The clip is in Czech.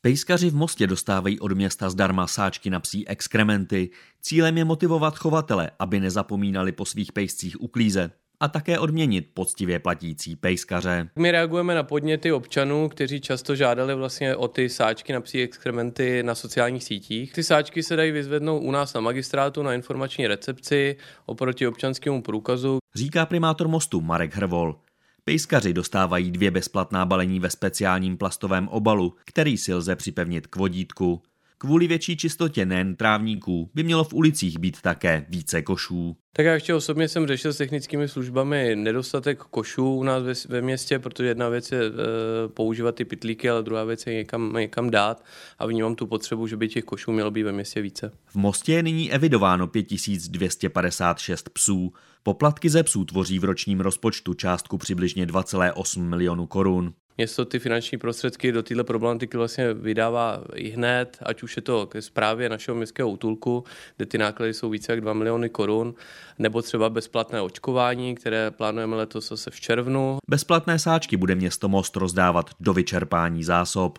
Pejskaři v Mostě dostávají od města zdarma sáčky na psí exkrementy. Cílem je motivovat chovatele, aby nezapomínali po svých pejscích uklízet a také odměnit poctivě platící pejskaře. My reagujeme na podněty občanů, kteří často žádali vlastně o ty sáčky na psí exkrementy na sociálních sítích. Ty sáčky se dají vyzvednout u nás na magistrátu na informační recepci oproti občanskému průkazu. Říká primátor Mostu Marek Hrvol. Pejskaři dostávají dvě bezplatná balení ve speciálním plastovém obalu, který si lze připevnit k vodítku. Kvůli větší čistotě nejen trávníků by mělo v ulicích být také více košů. Tak já ještě osobně jsem řešil s technickými službami nedostatek košů u nás ve, ve městě, protože jedna věc je e, používat ty pitlíky, ale druhá věc je někam, někam dát a vnímám tu potřebu, že by těch košů mělo být ve městě více. V Mostě je nyní evidováno 5256 psů. Poplatky ze psů tvoří v ročním rozpočtu částku přibližně 2,8 milionu korun město ty finanční prostředky do této problematiky vlastně vydává i hned, ať už je to ke zprávě našeho městského útulku, kde ty náklady jsou více jak 2 miliony korun, nebo třeba bezplatné očkování, které plánujeme letos zase v červnu. Bezplatné sáčky bude město Most rozdávat do vyčerpání zásob.